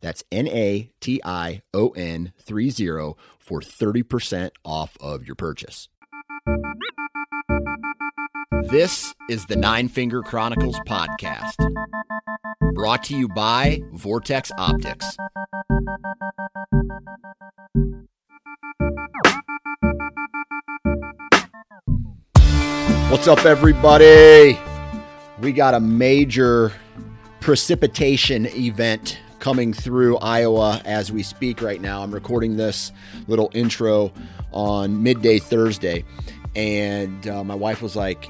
That's N A T I O N 30 for 30% off of your purchase. This is the Nine Finger Chronicles podcast, brought to you by Vortex Optics. What's up, everybody? We got a major precipitation event coming through Iowa as we speak right now. I'm recording this little intro on midday Thursday, and uh, my wife was like,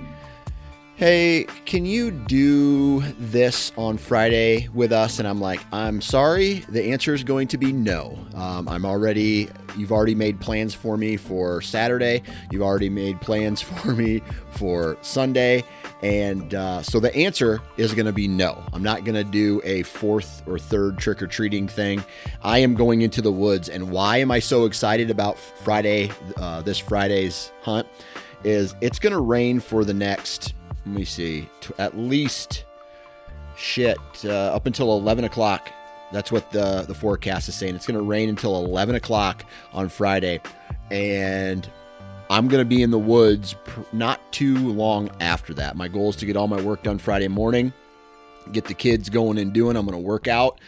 Hey, can you do this on Friday with us? And I'm like, I'm sorry. The answer is going to be no. Um, I'm already, you've already made plans for me for Saturday. You've already made plans for me for Sunday. And uh, so the answer is going to be no. I'm not going to do a fourth or third trick or treating thing. I am going into the woods. And why am I so excited about Friday, uh, this Friday's hunt? Is it's going to rain for the next let me see, at least shit uh, up until 11 o'clock. That's what the, the forecast is saying. It's going to rain until 11 o'clock on Friday. And I'm going to be in the woods not too long after that. My goal is to get all my work done Friday morning, get the kids going and doing. I'm going to work out.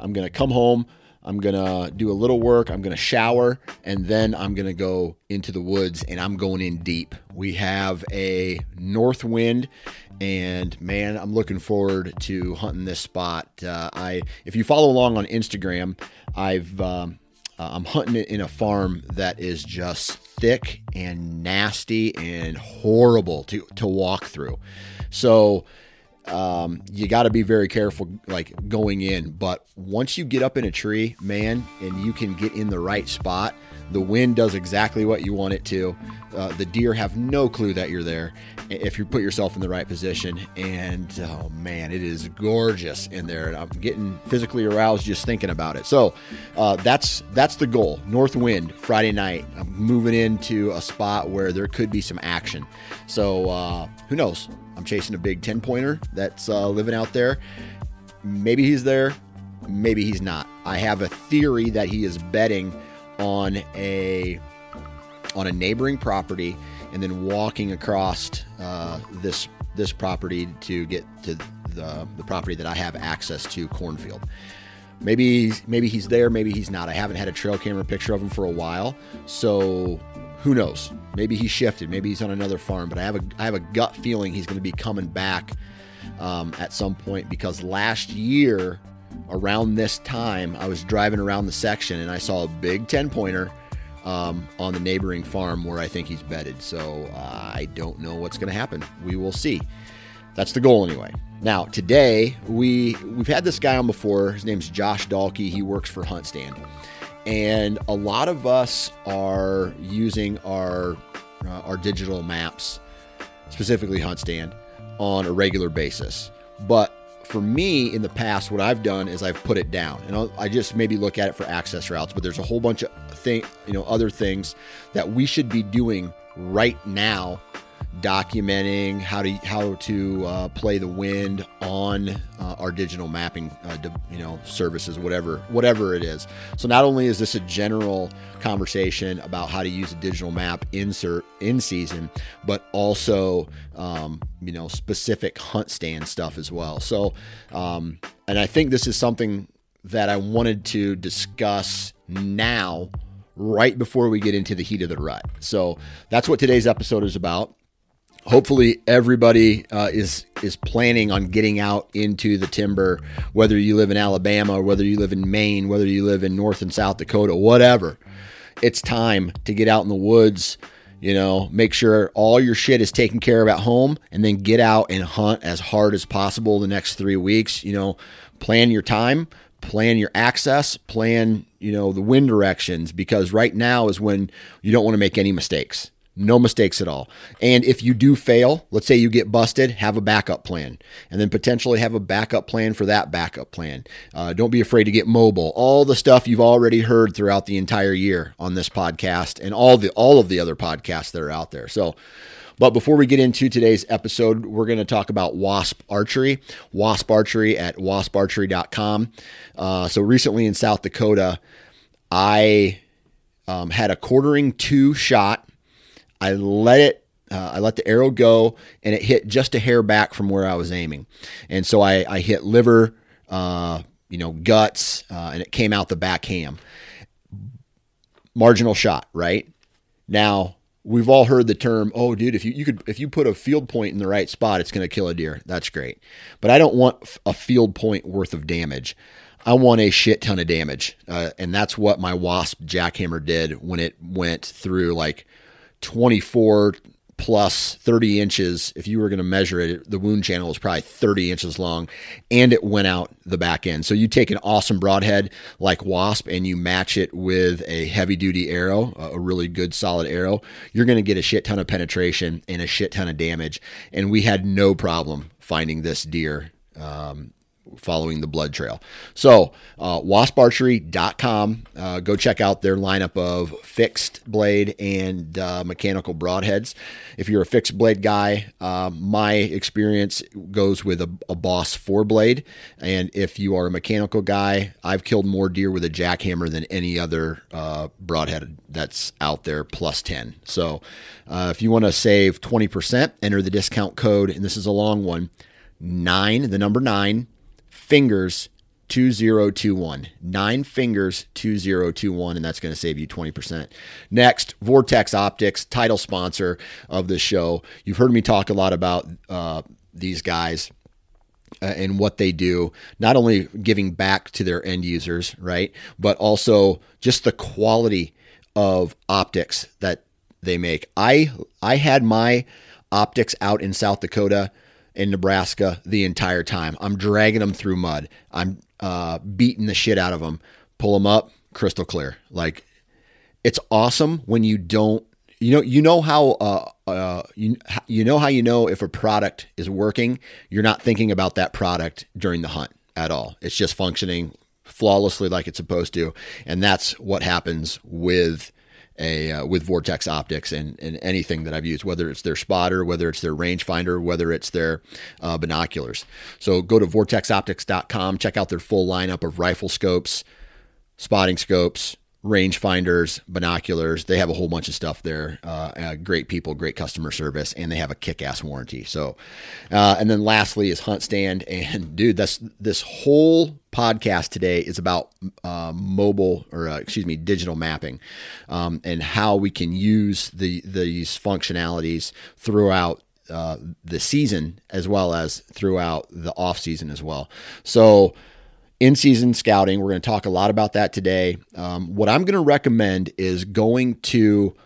I'm going to come home. I'm going to do a little work. I'm going to shower and then I'm going to go into the woods and I'm going in deep. We have a north wind and man, I'm looking forward to hunting this spot. Uh, I if you follow along on Instagram, I've um, uh, I'm hunting it in a farm that is just thick and nasty and horrible to to walk through. So um, you got to be very careful like going in but once you get up in a tree man and you can get in the right spot the wind does exactly what you want it to. Uh, the deer have no clue that you're there if you put yourself in the right position. And oh man it is gorgeous in there. And i'm getting physically aroused just thinking about it. So uh, that's that's the goal. North wind friday night. I'm moving into a spot where there could be some action. So uh, who knows? I'm chasing a big 10 pointer that's uh, living out there. Maybe he's there, maybe he's not. I have a theory that he is betting on a on a neighboring property and then walking across uh, this this property to get to the, the property that I have access to cornfield. Maybe maybe he's there, maybe he's not. I haven't had a trail camera picture of him for a while, so who knows? Maybe he shifted. Maybe he's on another farm. But I have a I have a gut feeling he's going to be coming back um, at some point because last year around this time I was driving around the section and I saw a big ten pointer um, on the neighboring farm where I think he's bedded. So uh, I don't know what's going to happen. We will see. That's the goal anyway. Now today we we've had this guy on before. His name's Josh Dahlke. He works for Hunt Stand. And a lot of us are using our uh, our digital maps, specifically Hunt Stand, on a regular basis. But for me in the past, what I've done is I've put it down, and I'll, I just maybe look at it for access routes. But there's a whole bunch of thing, you know, other things that we should be doing right now documenting how to how to uh, play the wind on uh, our digital mapping uh, you know services whatever whatever it is. So not only is this a general conversation about how to use a digital map insert in season but also um, you know specific hunt stand stuff as well. So um, and i think this is something that i wanted to discuss now right before we get into the heat of the rut. So that's what today's episode is about hopefully everybody uh, is is planning on getting out into the timber whether you live in alabama or whether you live in maine whether you live in north and south dakota whatever. It's time to get out in the woods you know make sure all your shit is taken care of at home and then get out and hunt as hard as possible the next three weeks. You know plan your time plan your access plan you know the wind directions because right now is when you don't want to make any mistakes no mistakes at all. And if you do fail, let's say you get busted, have a backup plan, and then potentially have a backup plan for that backup plan. Uh, don't be afraid to get mobile. All the stuff you've already heard throughout the entire year on this podcast and all the all of the other podcasts that are out there. So. But before we get into today's episode, we're going to talk about Wasp Archery, Wasp Archery at wasparchery.com. Uh, so recently in South Dakota, I um, had a quartering to shot I let it uh, I let the arrow go and it hit just a hair back from where I was aiming. And so I, I hit liver, uh, you know, guts, uh, and it came out the back ham. Marginal shot, right? Now, we've all heard the term, oh, dude, if you, you could, if you put a field point in the right spot, it's going to kill a deer. That's great. But I don't want a field point worth of damage. I want a shit ton of damage. Uh, and that's what my Wasp Jak-Hammer did when it went through like 24 plus 30 inches. If you were going to measure it, the wound channel was probably 30 inches long and it went out the back end. So you take an awesome broadhead like Wasp and you match it with a heavy duty arrow, a really good solid arrow, you're going to get a shit ton of penetration and a shit ton of damage. And we had no problem finding this deer. Um, following the blood trail. So, uh, wasparchery.com. Uh, go check out their lineup of fixed blade and uh, mechanical broadheads. If you're a fixed blade guy, uh, my experience goes with a, a, Boss four blade. And if you are a mechanical guy, I've killed more deer with a Jak-Hammer than any other uh, broadhead that's out there, plus 10. So, uh, if you want to save 20%, enter the discount code, and this is a long one nine, the number nine, fingers 2021. Nine fingers 2021, and that's going to save you 20%. Next, Vortex Optics, title sponsor of the show. You've heard me talk a lot about uh, these guys. Uh, and what they do, not only giving back to their end users, right, but also just the quality of optics that they make. I I had my optics out in South Dakota in Nebraska the entire time. I'm dragging them through mud. I'm uh, beating the shit out of them. Pull them up, crystal clear. Like it's awesome when you don't. You know, you know how uh, uh, you you know how you know if a product is working. You're not thinking about that product during the hunt at all. It's just functioning flawlessly like it's supposed to, and that's what happens with a uh, with Vortex optics and, and anything that I've used, whether it's their spotter, whether it's their rangefinder, whether it's their uh, binoculars. So go to vortexoptics.com, check out their full lineup of rifle scopes, spotting scopes, rangefinders, binoculars. They have a whole bunch of stuff there. Uh, uh, great people, great customer service, and they have a kick-ass warranty. So, uh, and then lastly is Hunt Stand. And dude, that's this whole podcast today is about uh, mobile or uh, excuse me, digital mapping, um, and how we can use the these functionalities throughout uh, the season as well as throughout the off season as well. So in season scouting. We're going to talk a lot about that today. Um, what I'm going to recommend is going to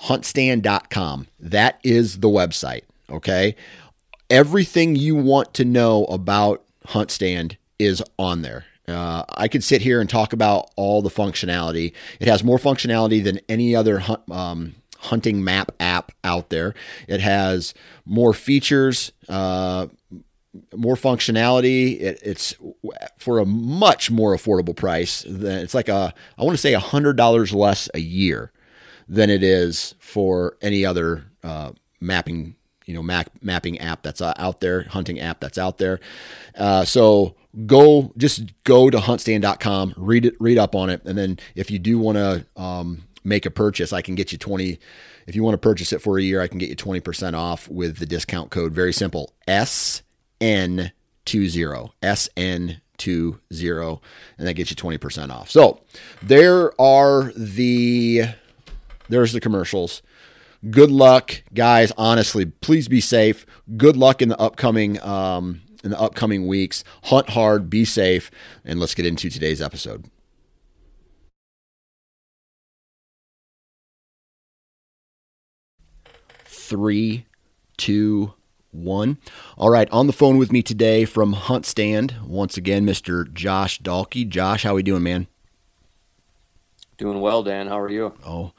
huntstand.com. That is the website. Okay. Everything you want to know about HuntStand is on there. Uh, I could sit here and talk about all the functionality. It has more functionality than any other hunt, um, hunting map app out there. It has more features, uh, more functionality. It, it's for a much more affordable price. Than, it's like a I want to say hundred dollars less a year than it is for any other uh, mapping you know map, mapping app that's uh, out there, hunting app that's out there. Uh, so go just go to huntstand.com, read it, read up on it, and then if you do want to um, make a purchase, I can get you twenty. If you want to purchase it for a year, I can get you twenty percent off with the discount code. Very simple. S N two zero S N two zero, and that gets you twenty percent off. So there are the there's the commercials. Good luck, guys. Honestly, please be safe. Good luck in the upcoming um, in the upcoming weeks. Hunt hard, be safe, and let's get into today's episode. Three, two, one. All right, on the phone with me today from Hunt Stand, once again, Mr. Josh Dahlke. Josh, how we doing, man? Doing well, Dan. How are you? Oh,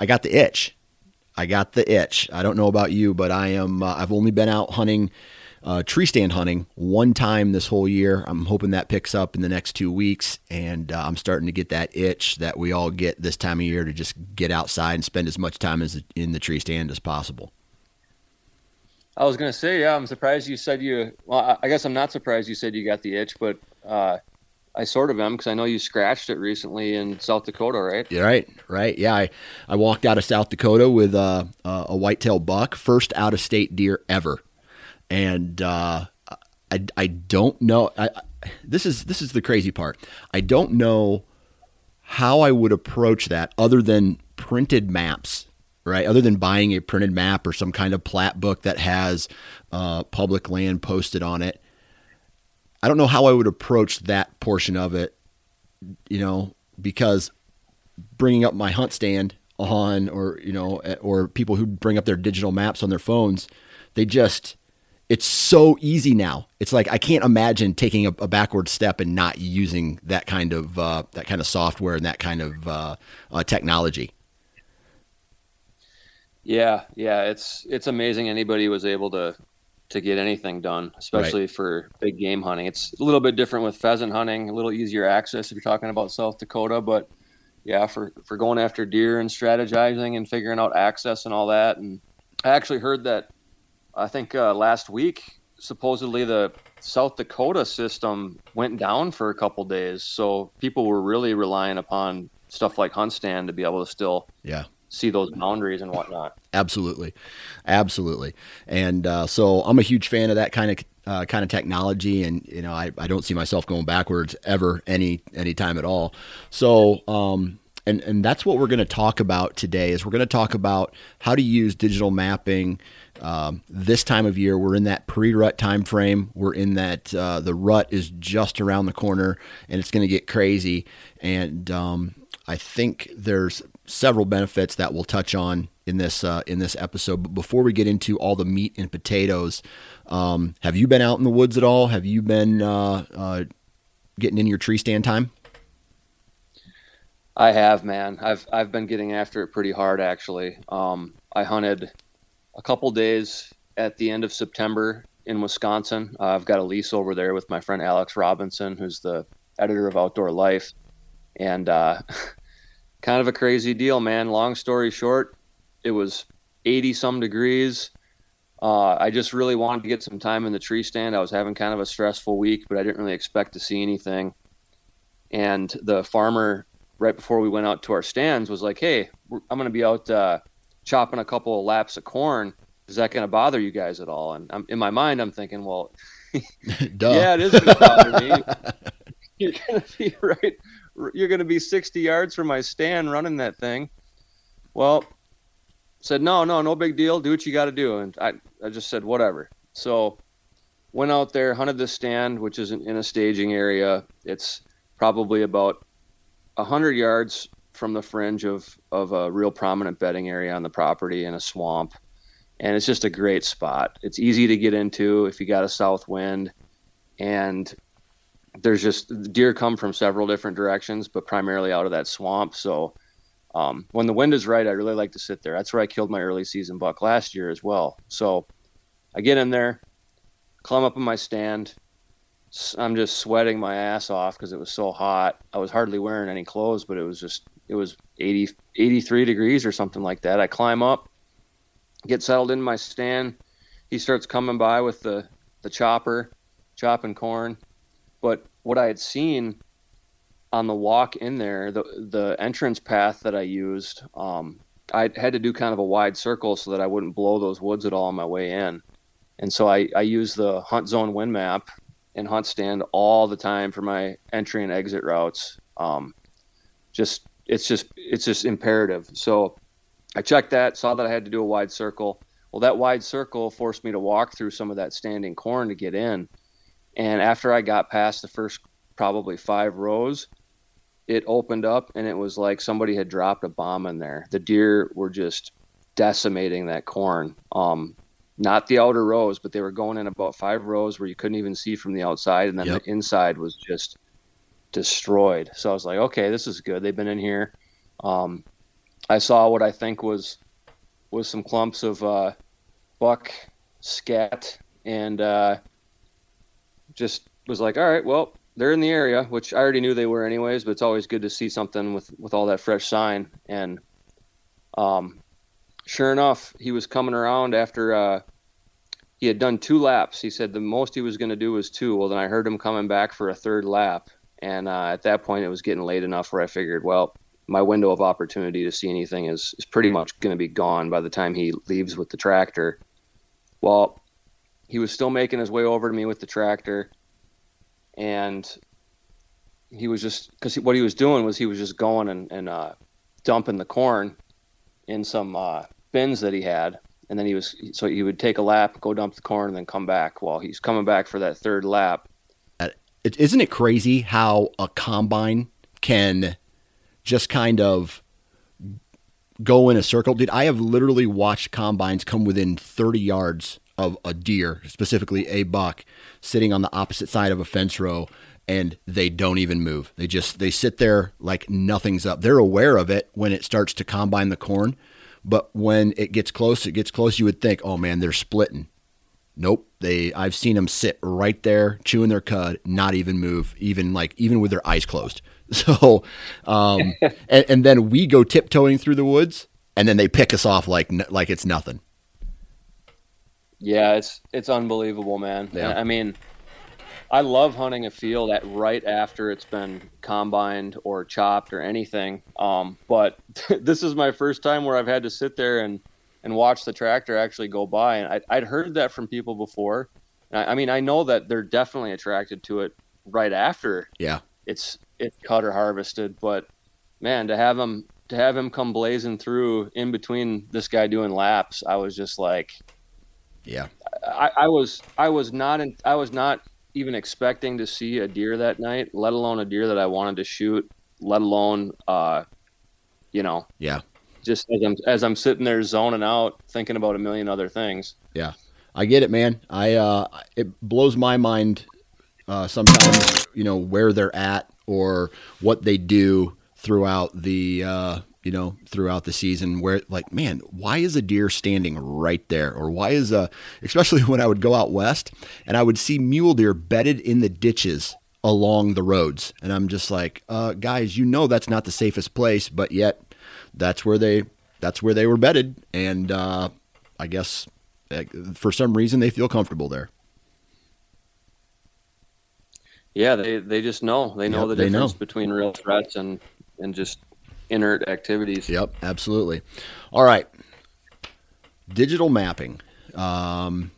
I got the itch. I got the itch. I don't know about you, but I am. Uh, I've only been out hunting, uh, tree stand hunting one time this whole year. I'm hoping that picks up in the next two weeks, and uh, I'm starting to get that itch that we all get this time of year to just get outside and spend as much time as in the tree stand as possible. I was gonna say, yeah, I'm surprised you said you. Well, I guess I'm not surprised you said you got the itch, but uh, I sort of am because I know you scratched it recently in South Dakota, right? Yeah, right, right. Yeah, I, I walked out of South Dakota with uh, a whitetail buck, first out of state deer ever, and uh, I, I don't know. I, this is this is the crazy part. I don't know how I would approach that other than printed maps right? Other than buying a printed map or some kind of plat book that has uh, public land posted on it, I don't know how I would approach that portion of it, you know, because bringing up my hunt stand on, or you know, or people who bring up their digital maps on their phones, they just it's so easy now. It's like I can't imagine taking a, a backward step and not using that kind of uh, that kind of software and that kind of uh, uh, technology. Yeah, yeah, it's it's amazing anybody was able to to get anything done, especially right. for big game hunting. It's a little bit different with pheasant hunting, a little easier access if you're talking about South Dakota, but yeah, for for going after deer and strategizing and figuring out access and all that. And I actually heard that I think uh, last week supposedly the South Dakota system went down for a couple days, so people were really relying upon stuff like HuntStand to be able to still yeah see those boundaries and whatnot. Absolutely, absolutely. And uh, so I'm a huge fan of that kind of uh, kind of technology, and you know I, I don't see myself going backwards ever any any time at all. So um, and and that's what we're going to talk about today. Is we're going to talk about how to use digital mapping. Um, this time of year, we're in that pre-rut time frame. We're in that uh, the rut is just around the corner, and it's going to get crazy. And um, I think there's several benefits that we'll touch on in this uh, in this episode. But before we get into all the meat and potatoes, um, have you been out in the woods at all? Have you been uh, uh, getting in your tree stand time? I have, man. I've I've been getting after it pretty hard actually. Um, I hunted a couple days at the end of September in Wisconsin. Uh, I've got a lease over there with my friend Alex Robinson, who's the editor of Outdoor Life, and uh, kind of a crazy deal, man. Long story short, it was 80 some degrees. Uh, I just really wanted to get some time in the tree stand. I was having kind of a stressful week, but I didn't really expect to see anything. And the farmer, right before we went out to our stands, was like, "Hey, I'm going to be out uh, chopping a couple of laps of corn. Is that going to bother you guys at all?" And I'm, in my mind, I'm thinking, "Well, yeah, it is going to bother me. You're going to be right you're going to be 60 yards from my stand running that thing. Well, said, no, no, no big deal. Do what you got to do. And I, I just said, whatever. So went out there, hunted the stand, which is in a staging area. It's probably about 100 yards from the fringe of, of a real prominent bedding area on the property in a swamp. And it's just a great spot. It's easy to get into if you got a south wind. And there's just deer come from several different directions, but primarily out of that swamp. So um, when the wind is right, I really like to sit there. That's where I killed my early season buck last year as well. So I get in there, climb up in my stand. I'm just sweating my ass off because it was so hot. I was hardly wearing any clothes, but it was just it was 80 83 degrees or something like that. I climb up, get settled in my stand. He starts coming by with the the chopper, chopping corn. But what I had seen on the walk in there, the the entrance path that I used, um, I had to do kind of a wide circle so that I wouldn't blow those woods at all on my way in. And so I, I use the hunt zone wind map and hunt stand all the time for my entry and exit routes. Um, just it's just it's just imperative. So I checked that, saw that I had to do a wide circle. Well, that wide circle forced me to walk through some of that standing corn to get in. And after I got past the first probably five rows, it opened up and it was like somebody had dropped a bomb in there. The deer were just decimating that corn. Um, not the outer rows, but they were going in about five rows where you couldn't even see from the outside, and then yep. the inside was just destroyed. So I was like, okay, this is good. They've been in here. Um, I saw what I think was was some clumps of uh, buck scat, and uh, just was like, all right, well, they're in the area, which I already knew they were anyways. But it's always good to see something with with all that fresh sign. And um, sure enough, he was coming around after uh, he had done two laps. He said the most he was going to do was two. Well, then I heard him coming back for a third lap, and uh, at that point, it was getting late enough where I figured, well, my window of opportunity to see anything is, is pretty much going to be gone by the time he leaves with the tractor. Well, he was still making his way over to me with the tractor, and he was just because what he was doing was he was just going and, and uh, dumping the corn in some uh, bins that he had, and then he was so he would take a lap, go dump the corn, and then come back. While he's coming back for that third lap, isn't it crazy how a combine can just kind of go in a circle? Dude, I have literally watched combines come within 30 yards of a deer, specifically a buck, sitting on the opposite side of a fence row and they don't even move. They just they sit there like nothing's up. They're aware of it when it starts to combine the corn, but when it gets close, it gets close, you would think, "Oh man, they're splitting." Nope. They I've seen them sit right there chewing their cud, not even move, even like even with their eyes closed. So, um, and, and, then we go tiptoeing through the woods, and then they pick us off like like it's nothing. Yeah, it's it's unbelievable, man. Yeah. I mean, I love hunting a field at right after it's been combined or chopped or anything. Um, but this is my first time where I've had to sit there and and watch the tractor actually go by. And I, would heard that from people before. I, I, mean, I know that they're definitely attracted to it right after. Yeah. It's it's cut or harvested, but man, to have him to have him come blazing through in between this guy doing laps, I was just like, yeah. I, I was I was not in, I was not even expecting to see a deer that night, let alone a deer that I wanted to shoot, let alone uh, you know, yeah, just as I'm as I'm sitting there zoning out, thinking about a million other things. Yeah, I get it, man. I uh, it blows my mind uh, sometimes, you know, where they're at or what they do throughout the uh, you know throughout the season where like man why is a deer standing right there or why is a especially when i would go out west and i would see mule deer bedded in the ditches along the roads and i'm just like uh, guys you know that's not the safest place but yet that's where they that's where they were bedded, and uh, I guess eh, for some reason they feel comfortable there. Yeah, they they just know they know yep, the difference know. between real threats and and just inert activities. Yep, absolutely. All right, digital mapping. Um,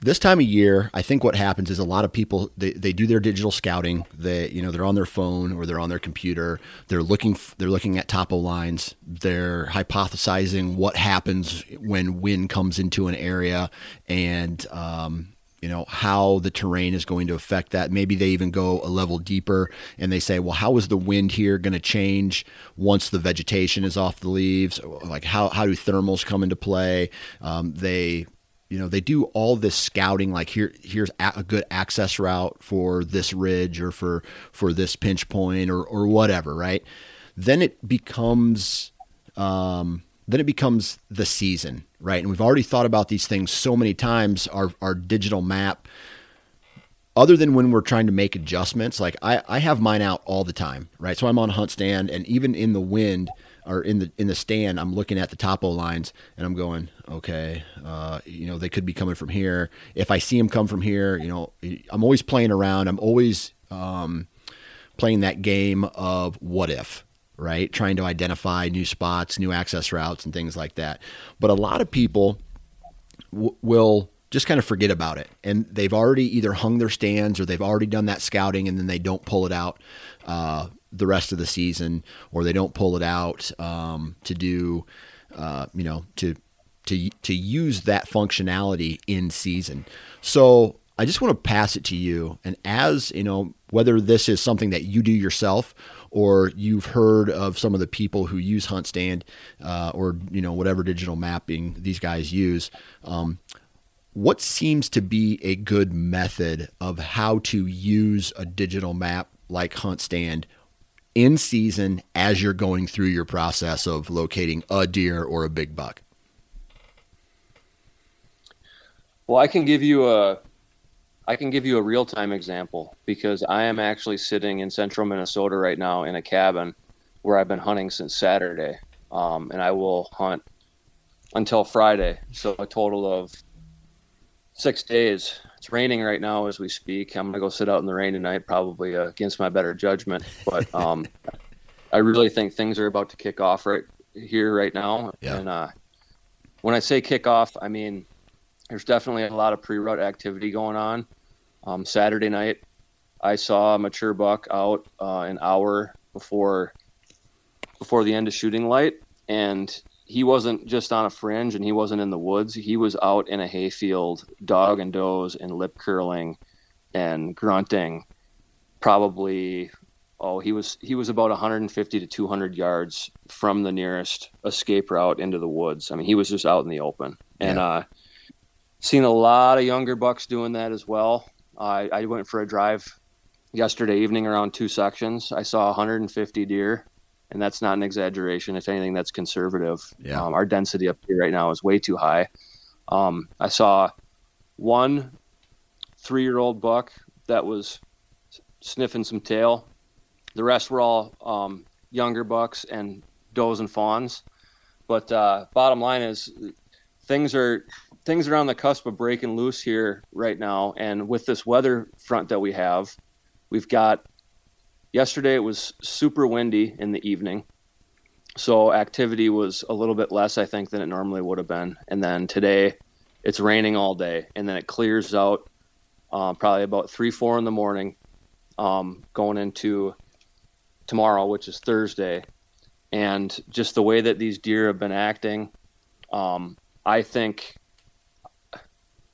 this time of year, I think what happens is a lot of people they, they do their digital scouting. They you know they're on their phone or they're on their computer. They're looking they're looking at topo lines. They're hypothesizing what happens when wind comes into an area and um, you know how the terrain is going to affect that. Maybe they even go a level deeper and they say, well, how is the wind here going to change once the vegetation is off the leaves? Like how how do thermals come into play? Um, they you know they do all this scouting like here here's a good access route for this ridge or for for this pinch point or or whatever right then it becomes um then it becomes the season, right? And we've already thought about these things so many times. Our our digital map, other than when we're trying to make adjustments, like I, I have mine out all the time, right? So I'm on hunt stand, and even in the wind or in the in the stand, I'm looking at the topo lines, and I'm going, okay, uh, you know, they could be coming from here. If I see them come from here, you know, I'm always playing around. I'm always um, playing that game of what if, right? Trying to identify new spots, new access routes, and things like that. But a lot of people w- will just kind of forget about it. And they've already either hung their stands or they've already done that scouting and then they don't pull it out uh, the rest of the season or they don't pull it out um, to do, uh, you know, to, to, to use that functionality in season. So I just want to pass it to you. And as, you know, whether this is something that you do yourself or you've heard of some of the people who use HuntStand uh, or you know whatever digital mapping these guys use. Um, what seems to be a good method of how to use a digital map like HuntStand in season as you're going through your process of locating a deer or a big buck? Well, I can give you a I can give you a real time example because I am actually sitting in central Minnesota right now in a cabin where I've been hunting since Saturday. Um, and I will hunt until Friday. So a total of six days. It's raining right now as we speak. I'm going to go sit out in the rain tonight, probably uh, against my better judgment. But um, I really think things are about to kick off right here, right now. Yeah. And uh, when I say kick off, I mean there's definitely a lot of pre-rut activity going on. Um, Saturday night, I saw a mature buck out uh, an hour before before the end of shooting light, and he wasn't just on a fringe and he wasn't in the woods. He was out in a hayfield, dog and does, and lip curling and grunting. Probably, oh, he was he was about 150 to 200 yards from the nearest escape route into the woods. I mean, he was just out in the open, and yeah. uh, seen a lot of younger bucks doing that as well. I, I went for a drive yesterday evening around two sections. I saw 150 deer, and that's not an exaggeration. If anything, that's conservative. Yeah. Um, our density up here right now is way too high. Um, I saw one three year old buck that was sniffing some tail. The rest were all um, younger bucks and does and fawns. But uh, bottom line is, things are things are on the cusp of breaking loose here right now. And with this weather front that we have, we've got yesterday it was super windy in the evening. So activity was a little bit less, I think, than it normally would have been. And then today it's raining all day. And then it clears out uh, probably about 3, 4 in the morning um, going into tomorrow, which is Thursday. And just the way that these deer have been acting, um, I think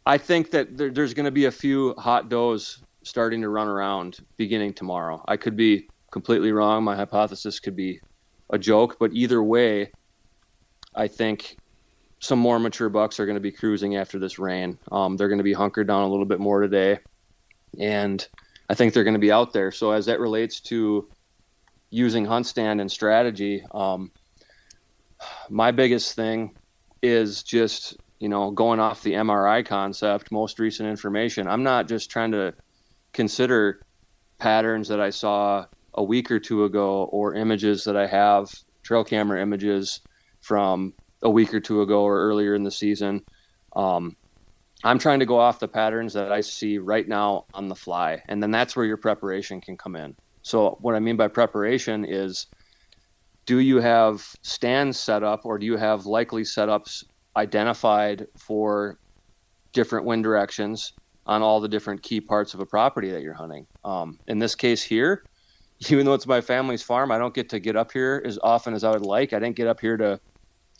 I think that there, there's going to be a few hot does starting to run around beginning tomorrow. I could be completely wrong. My hypothesis could be a joke, but either way, I think some more mature bucks are going to be cruising after this rain. Um, they're going to be hunkered down a little bit more today, and I think they're going to be out there. So as that relates to using hunt stand and strategy, um, my biggest thing is just you know, going off the MRI concept, most recent information, I'm not just trying to consider patterns that I saw a week or two ago or images that I have, trail camera images from a week or two ago or earlier in the season. Um, I'm trying to go off the patterns that I see right now on the fly. And then that's where your preparation can come in. So, what I mean by preparation is do you have stands set up or do you have likely setups identified for different wind directions on all the different key parts of a property that you're hunting. Um, in this case here, even though it's my family's farm, I don't get to get up here as often as I would like. I didn't get up here to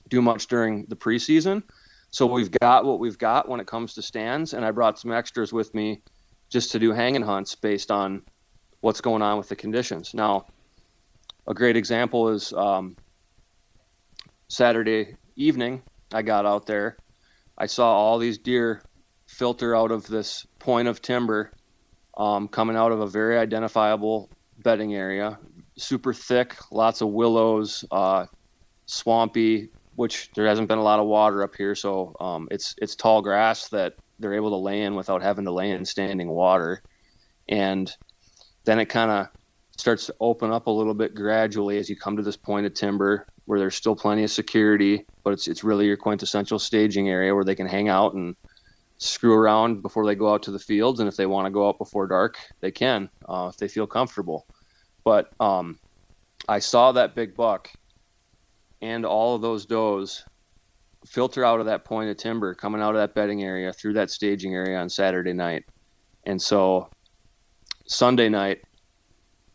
do much during the preseason. So we've got what we've got when it comes to stands, and I brought some extras with me just to do hanging hunts based on what's going on with the conditions. Now, a great example is um, Saturday evening. I got out there, I saw all these deer filter out of this point of timber, um, coming out of a very identifiable bedding area, super thick, lots of willows, uh, swampy, which there hasn't been a lot of water up here, so um, it's it's tall grass that they're able to lay in without having to lay in standing water, and then it kind of starts to open up a little bit gradually as you come to this point of timber where there's still plenty of security, but it's it's really your quintessential staging area where they can hang out and screw around before they go out to the fields, and if they want to go out before dark, they can uh, if they feel comfortable. But um, I saw that big buck and all of those does filter out of that point of timber coming out of that bedding area through that staging area on Saturday night. And so Sunday night,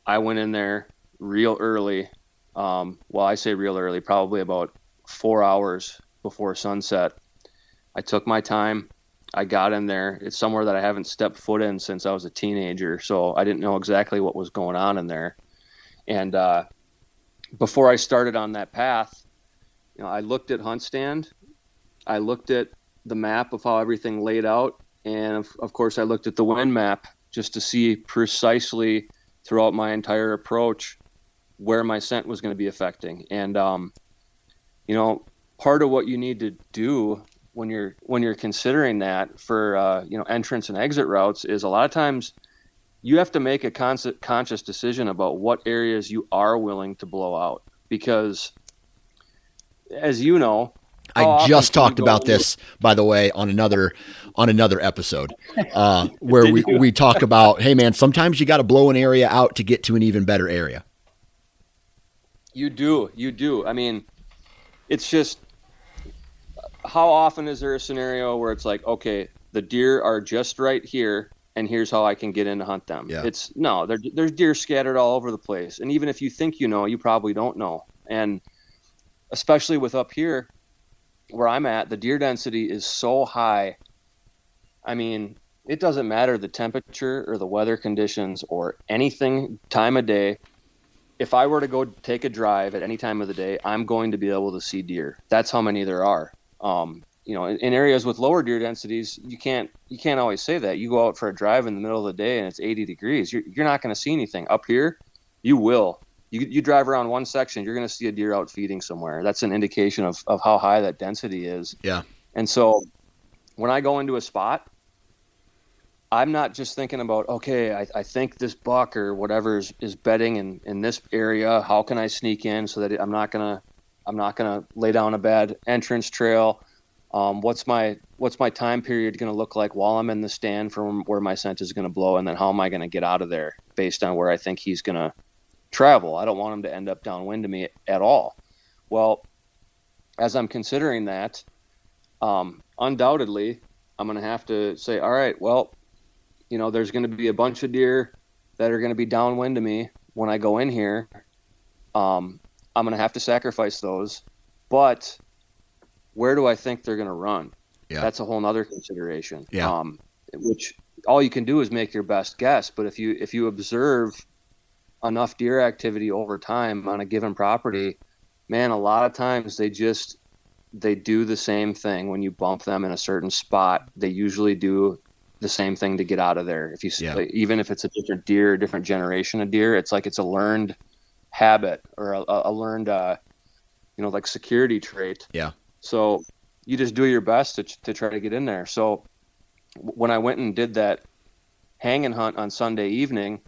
I went in there real early. Um, well, I say real early, probably about four hours before sunset. I took my time. I got in there. It's somewhere that I haven't stepped foot in since I was a teenager, so I didn't know exactly what was going on in there. And uh, before I started on that path, you know, I looked at Hunt Stand, I looked at the map of how everything laid out, and of, of course, I looked at the wind map just to see precisely throughout my entire approach where my scent was going to be affecting. And um, you know, part of what you need to do when you're when you're considering that for uh, you know entrance and exit routes is a lot of times you have to make a con- conscious decision about what areas you are willing to blow out because as you know I just talked about this, by the way, on another on another episode, uh, where we, we talk about, hey man, sometimes you got to blow an area out to get to an even better area. You do, you do. I mean, it's just how often is there a scenario where it's like, okay, the deer are just right here, and here's how I can get in to hunt them. Yeah. It's no, there's deer scattered all over the place, and even if you think you know, you probably don't know. And especially with up here, where I'm at, the deer density is so high. I mean, it doesn't matter the temperature or the weather conditions or anything time of day. If I were to go take a drive at any time of the day, I'm going to be able to see deer. That's how many there are. Um, you know, in, in, areas with lower deer densities, you can't you can't always say that. You go out for a drive in the middle of the day and it's 80 degrees. You're, you're not going to see anything. Up here, you will you, you drive around one section, you're going to see a deer out feeding somewhere. That's an indication of, of how high that density is. Yeah. And so when I go into a spot, I'm not just thinking about, okay, I, I think this buck or whatever is, is bedding in, in this area. How can I sneak in so that I'm not going to, I'm not going to lay down a bad entrance trail. Um, what's my what's my time period going to look like while I'm in the stand from where my scent is going to blow, and then how am I going to get out of there based on where I think he's going to travel. I don't want him to end up downwind of me at all. Well, as I'm considering that, um, undoubtedly, I'm going to have to say, all right, well, you know, there's going to be a bunch of deer that are going to be downwind of me when I go in here. Um, I'm going to have to sacrifice those, but where do I think they're going to run? Yeah. That's a whole nother consideration. Yeah. Um, which all you can do is make your best guess. But if you if you observe enough deer activity over time on a given property, man, a lot of times they just they do the same thing when you bump them in a certain spot. They usually do the same thing to get out of there. If you yeah. even if it's a different deer, a different generation of deer, it's like it's a learned habit or a, a learned uh, you know like security trait. Yeah. So you just do your best to to try to get in there. So when I went and did that hanging hunt on Sunday evening,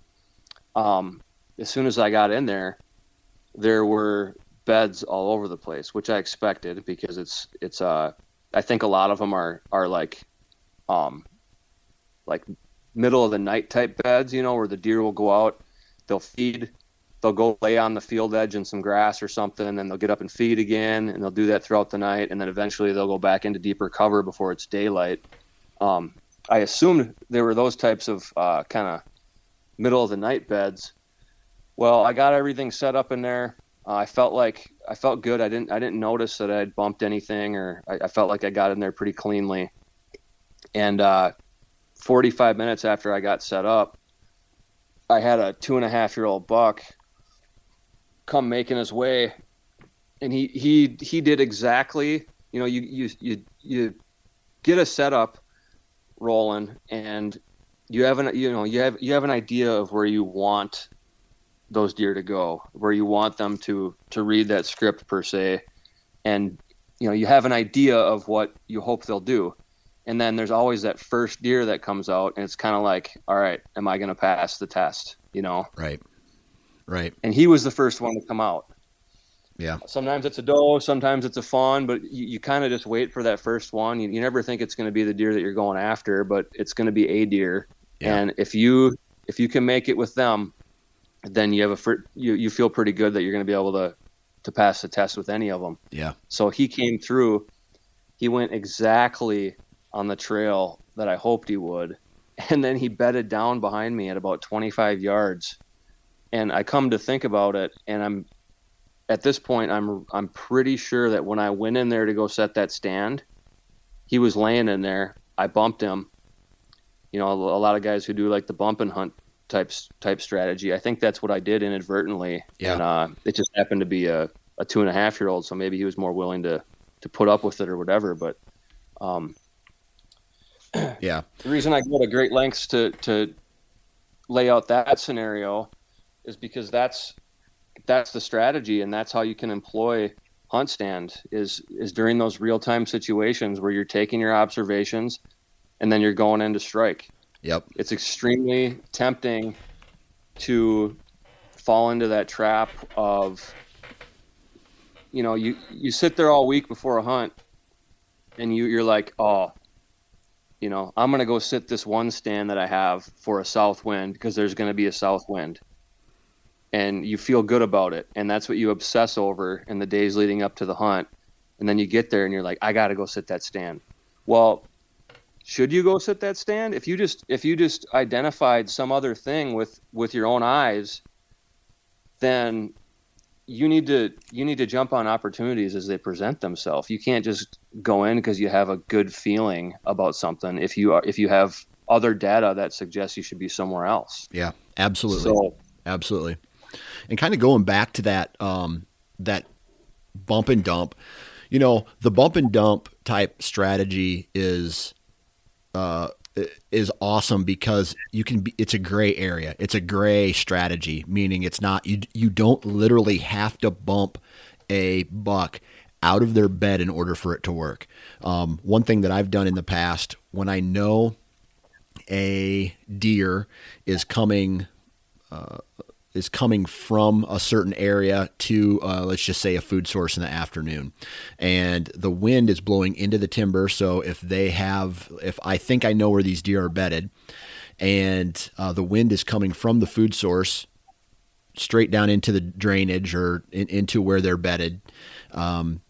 um, as soon as I got in there, there were beds all over the place, which I expected because it's it's uh I think a lot of them are are like um like middle of the night type beds, you know, where the deer will go out, they'll feed, they'll go lay on the field edge in some grass or something, and then they'll get up and feed again, and they'll do that throughout the night, and then eventually they'll go back into deeper cover before it's daylight. Um, I assumed there were those types of uh, kind of middle of the night beds, well, I got everything set up in there. Uh, I felt like I felt good. I didn't I didn't notice that I had bumped anything, or I, I felt like I got in there pretty cleanly. And uh, 45 minutes after I got set up, I had a two and a half year old buck come making his way, and he he he did exactly. You know, you you you you get a setup rolling, and you have an you know you have you have an idea of where you want those deer to go, where you want them to to read that script per se, and you know you have an idea of what you hope they'll do and then there's always that first deer that comes out and it's kind of like all right am i going to pass the test you know right right and he was the first one to come out yeah sometimes it's a doe sometimes it's a fawn but you, you kind of just wait for that first one you, you never think it's going to be the deer that you're going after but it's going to be a deer yeah. and if you if you can make it with them then you have a you, you feel pretty good that you're going to be able to to pass the test with any of them. Yeah. So he came through. He went exactly on the trail that I hoped he would, and then he bedded down behind me at about 25 yards. And I come to think about it, and I'm at this point I'm I'm pretty sure that when I went in there to go set that stand, he was laying in there. I bumped him. You know, a, a lot of guys who do like the bump and hunt type type strategy. I think that's what I did inadvertently. Yeah. And uh, it just happened to be a, a two and a half year old, so maybe he was more willing to to put up with it or whatever. But um, yeah, the reason I go to great lengths to to lay out that scenario is because that's that's the strategy, and that's how you can employ hunt stand is is during those real time situations where you're taking your observations and then you're going in to strike Yep. It's extremely tempting to fall into that trap of you know, you you sit there all week before a hunt and you you're like, "Oh, you know, I'm going to go sit this one stand that I have for a south wind because there's going to be a south wind." And you feel good about it, and that's what you obsess over in the days leading up to the hunt. And then you get there and you're like, "I got to go sit that stand." Well, should you go sit that stand if you just if you just identified some other thing with with your own eyes then you need to you need to jump on opportunities as they present themselves. You can't just go in because you have a good feeling about something if you are if you have other data that suggests you should be somewhere else. Yeah absolutely. So, absolutely. And kind of going back to that um that bump and dump you know the bump and dump type strategy is uh, is awesome because you can be it's a gray area. It's a gray strategy meaning it's not you you don't literally have to bump a buck out of their bed in order for it to work. Um, one thing that i've done in the past when i know a deer is coming uh, is coming from a certain area to uh, let's just say a food source in the afternoon. And the wind is blowing into the timber. So if they have if i think i know where these deer are bedded and uh, the wind is coming from the food source straight down into the drainage or in, into where they're bedded um,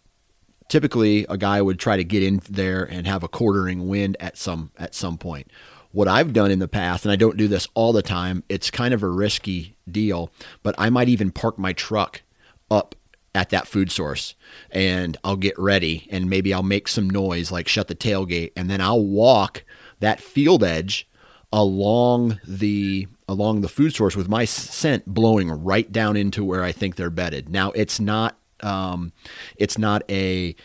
typically a guy would try to get in there and have a quartering wind at some at some point what I've done in the past, and I don't do this all the time, it's kind of a risky deal, but I might even park my truck up at that food source and I'll get ready and maybe I'll make some noise like shut the tailgate and then I'll walk that field edge along the along the food source with my scent blowing right down into where I think they're bedded. Now it's not um, it's not a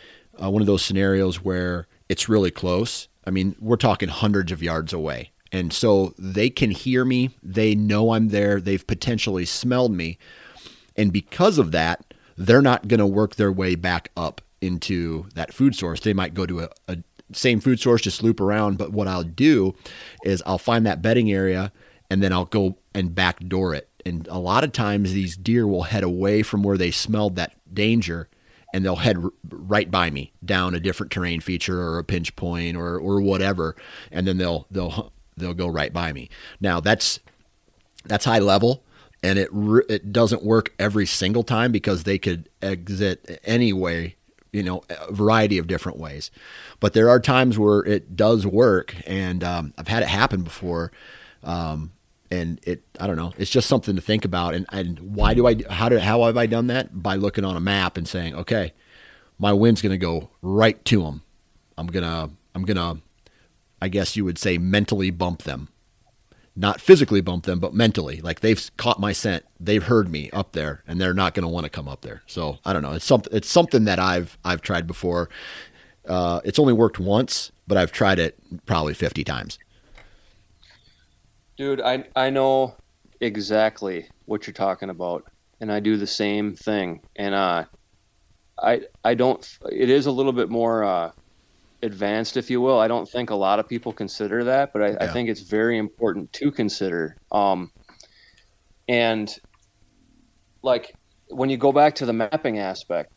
uh, one of those scenarios where it's really close. I mean, we're talking hundreds of yards away. And so they can hear me. They know I'm there. They've potentially smelled me. And because of that, they're not going to work their way back up into that food source. They might go to a, a same food source, just loop around. But what I'll do is I'll find that bedding area and then I'll go and backdoor it. And a lot of times these deer will head away from where they smelled that danger and they'll head r- right by me down a different terrain feature or a pinch point or or whatever, and then they'll they'll they'll go right by me. Now that's that's high level, and it it doesn't work every single time because they could exit anyway, you know, a variety of different ways. But there are times where it does work, and um, I've had it happen before. Um, and it I don't know it's just something to think about. And and why do I how do how have I done that? By looking on a map and saying okay my wind's going to go right to them I'm going to I'm going to I guess you would say mentally bump them. Not physically bump them but mentally. Like they've caught my scent. They've heard me up there and they're not going to want to come up there. So I don't know. It's something it's something that I've I've tried before. Uh, it's only worked once but I've tried it probably 50 times Dude, I I know exactly what you're talking about, and I do the same thing. And uh, I I don't. It is a little bit more uh, advanced, if you will. I don't think a lot of people consider that, but I, yeah. I think it's very important to consider. Um, and like when you go back to the mapping aspect,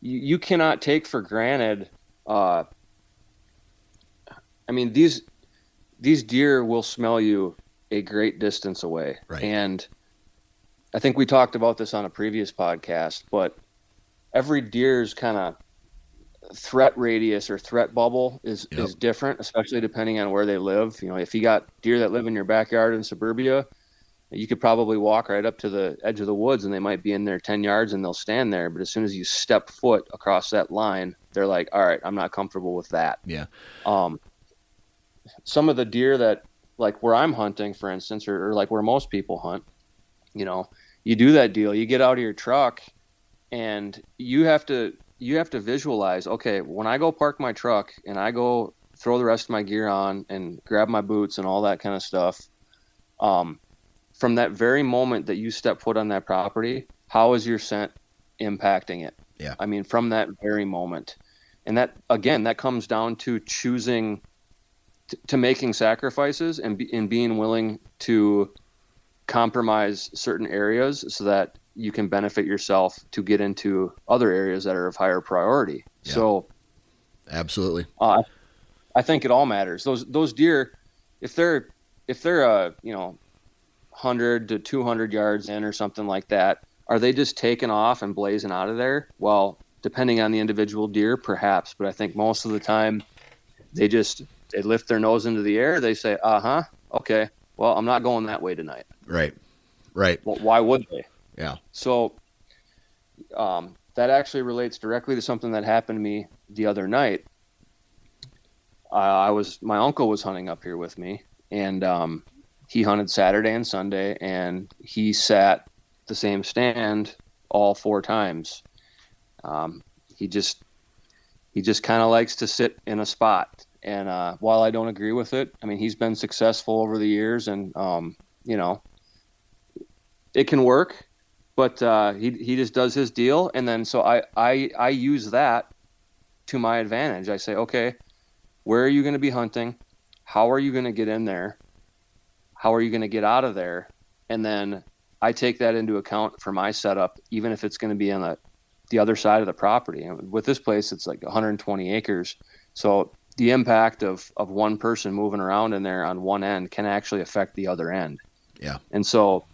you, you cannot take for granted. Uh, I mean these these deer will smell you a great distance away, right. and I think we talked about this on a previous podcast, but every deer's kind of threat radius or threat bubble is yep. is different, especially depending on where they live. You know, if you got deer that live in your backyard in suburbia, you could probably walk right up to the edge of the woods and they might be in there 10 yards and they'll stand there. But as soon as you step foot across that line, they're like, all right, I'm not comfortable with that. Yeah. Um, some of the deer that, like where I'm hunting, for instance, or, or like where most people hunt, you know, you do that deal, you get out of your truck and you have to you have to visualize okay when i go park my truck and i go throw the rest of my gear on and grab my boots and all that kind of stuff um, from that very moment that you step foot on that property how is your scent impacting it? Yeah. I mean from that very moment. And that again that comes down to choosing t- to making sacrifices and, be, and being willing to compromise certain areas so that you can benefit yourself to get into other areas that are of higher priority. Yeah. So, absolutely, uh, I think it all matters. Those those deer, if they're if they're a you know, hundred to two hundred yards in or something like that, are they just taking off and blazing out of there? Well, depending on the individual deer, perhaps, but I think most of the time, they just they lift their nose into the air. They say, "Uh huh, okay, well, I'm not going that way tonight." Right, right. Well, why would they? Yeah. So um, that actually relates directly to something that happened to me the other night. Uh, I was my uncle was hunting up here with me, and um, he hunted Saturday and Sunday, and he sat the same stand all four times. Um, he just he just kind of likes to sit in a spot, and uh, while I don't agree with it, I mean he's been successful over the years, and um, you know it can work but uh, he he just does his deal, and then so I I I use that to my advantage. I say, okay, where are you going to be hunting? How are you going to get in there? How are you going to get out of there? And then I take that into account for my setup, even if it's going to be on the the other side of the property. And with this place, it's like 120 acres, so the impact of of one person moving around in there on one end can actually affect the other end. Yeah. And so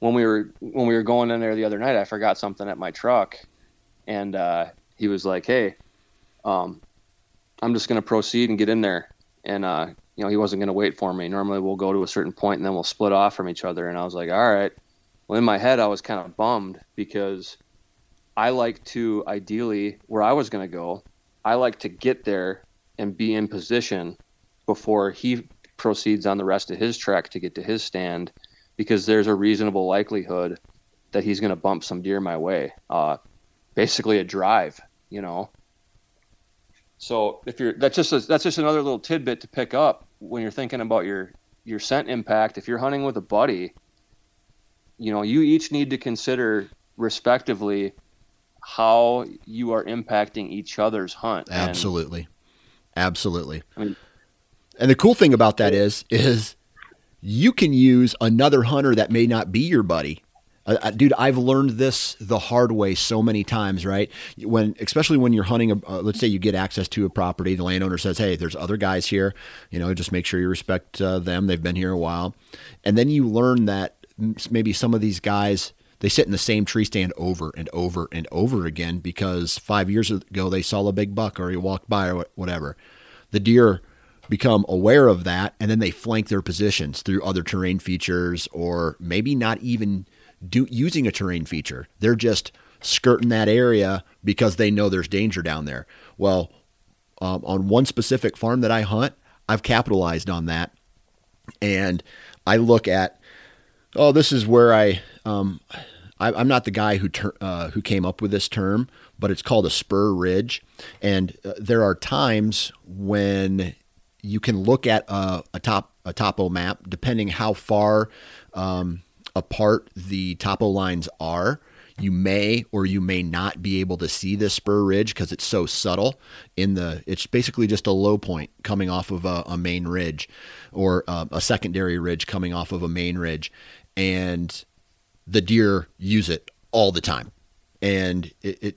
when we were when we were going in there the other night, I forgot something at my truck, and uh, he was like, "Hey, um, I'm just going to proceed and get in there." And uh, you know, he wasn't going to wait for me. Normally, we'll go to a certain point and then we'll split off from each other. And I was like, "All right." Well, in my head, I was kind of bummed because I like to ideally where I was going to go. I like to get there and be in position before he proceeds on the rest of his trek to get to his stand because there's a reasonable likelihood that he's going to bump some deer my way. Uh, basically a drive, you know. So if you're that's just a, that's just another little tidbit to pick up when you're thinking about your your scent impact. If you're hunting with a buddy, you know you each need to consider respectively how you are impacting each other's hunt. Absolutely, and, absolutely. I mean, and the cool thing about that is is you can use another hunter that may not be your buddy. Uh, uh, dude, I've learned this the hard way so many times, right? When, especially when you're hunting, a, uh, let's say you get access to a property, the landowner says, "Hey, there's other guys here. You know, just make sure you respect uh, them. They've been here a while." And then you learn that maybe some of these guys they sit in the same tree stand over and over and over again because five years ago they saw a big buck or he walked by or whatever. The deer become aware of that and then they flank their positions through other terrain features or maybe not even do using a terrain feature. They're just skirting that area because they know there's danger down there. Well, um, on one specific farm that I hunt, I've capitalized on that, and I look at, oh, this is where I, um, I am not the guy who ter- uh, who came up with this term, but it's called a spur ridge, and uh, there are times when you can look at a, a top a topo map depending how far um, apart the topo lines are. you may or you may not be able to see this spur ridge because it's so subtle in the it's basically just a low point coming off of a, a main ridge or uh, a secondary ridge coming off of a main ridge and the deer use it all the time and it, it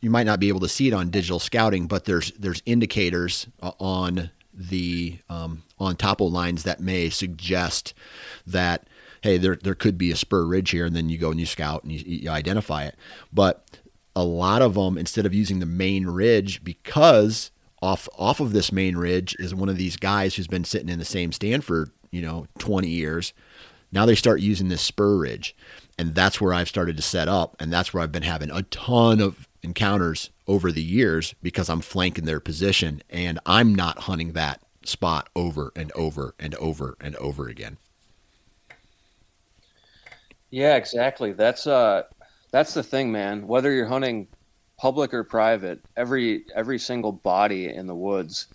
you might not be able to see it on digital scouting but there's there's indicators uh, on the um, on topo lines that may suggest that hey, there there could be a spur ridge here, and then you go and you scout and you, you identify it. But a lot of them, instead of using the main ridge, because off off of this main ridge is one of these guys who's been sitting in the same stand for you know 20 years. Now they start using this spur ridge, and that's where I've started to set up, and that's where I've been having a ton of encounters over the years because I'm flanking their position, and I'm not hunting that spot over and over and over and over again. Yeah, exactly. That's uh that's the thing, man. Whether you're hunting public or private, every every single body in the woods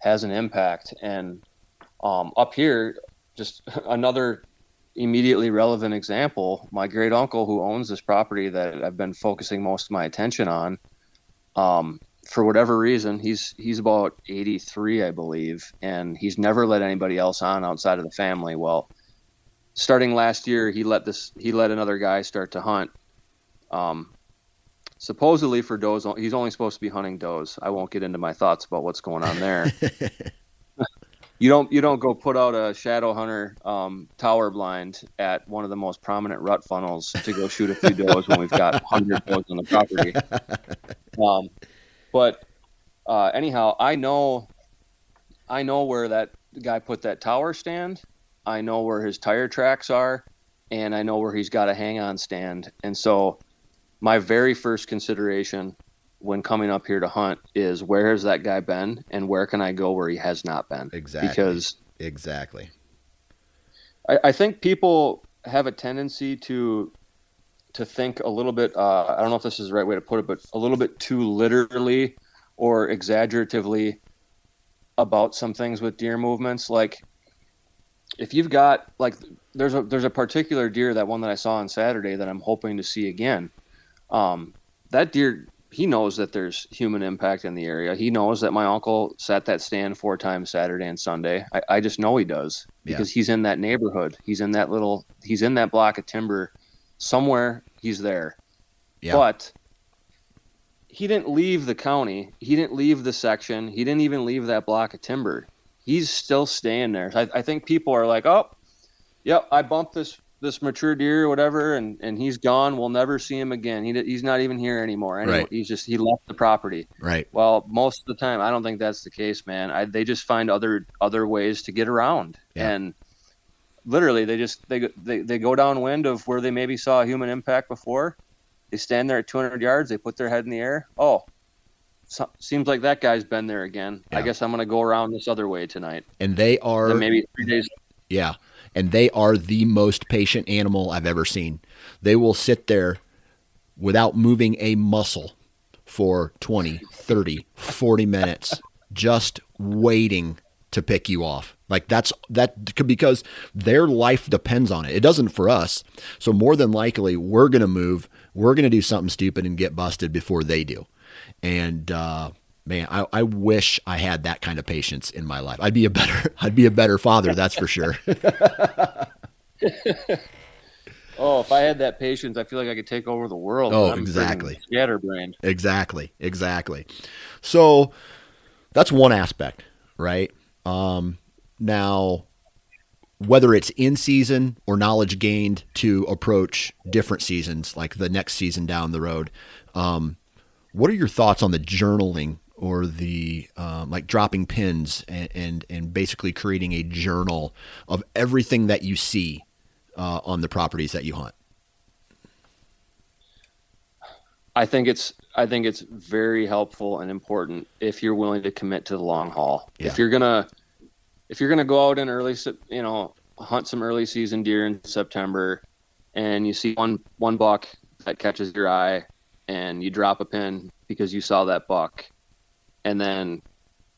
has an impact. And um, up here, just another immediately relevant example. My great uncle, who owns this property that I've been focusing most of my attention on, um, for whatever reason, he's he's about 83, I believe, and he's never let anybody else on outside of the family. Well, starting last year, he let this he let another guy start to hunt. Um, supposedly for does, he's only supposed to be hunting does. I won't get into my thoughts about what's going on there. you don't you don't go put out a shadow hunter um, tower blind at one of the most prominent rut funnels to go shoot a few does when we've got hundred does on the property. Um, but uh, anyhow, I know I know where that guy put that tower stand I know where his tire tracks are, and I know where he's got a hang on stand. And so, my very first consideration when coming up here to hunt is where has that guy been, and where can I go where he has not been? Exactly. Because exactly, I, I think people have a tendency to to think a little bit. Uh, I don't know if this is the right way to put it, but a little bit too literally or exaggeratively about some things with deer movements. Like if you've got like there's a there's a particular deer that one that I saw on Saturday that I'm hoping to see again. Um, that deer he knows that there's human impact in the area. He knows that my uncle sat that stand four times Saturday and Sunday. I, I just know he does because yeah. he's in that neighborhood. He's in that little he's in that block of timber somewhere he's there. Yeah. But he didn't leave the county. He didn't leave the section. He didn't even leave that block of timber he's still staying there. I, I think people are like, oh, yep, I bumped this this mature deer or whatever, and and he's gone. We'll never see him again. He he's not even here anymore. Anyway, right. He's just he left the property. Right. Well, most of the time, I don't think that's the case, man. I, they just find other other ways to get around, yeah. and literally they just they, they they go downwind of where they maybe saw a human impact before. They stand there at 200 yards. They put their head in the air. Oh, so, seems like that guy's been there again. Yeah. I guess I'm going to go around this other way tonight. And they are maybe three days. Yeah, and they are the most patient animal I've ever seen. They will sit there without moving a muscle for 20, 30, 40 minutes, just waiting to pick you off. Like that's that could because their life depends on it. It doesn't for us. So more than likely, we're going to move. We're going to do something stupid and get busted before they do. And uh, man, I, I wish I had that kind of patience in my life. I'd be a better I'd be a better father, that's for sure. oh, if I had that patience, I feel like I could take over the world. Oh, exactly. Scatterbrained. Exactly. Exactly. So that's one aspect, right? Um, now, whether it's in season or knowledge gained to approach different seasons, like the next season down the road, um, what are your thoughts on the journaling or the um, like dropping pins and, and, and basically creating a journal of everything that you see uh, on the properties that you hunt? I think it's I think it's very helpful and important if you're willing to commit to the long haul. Yeah. If you're gonna if you're gonna go out in early you know hunt some early season deer in September, and you see one one buck that catches your eye, and you drop a pin because you saw that buck and then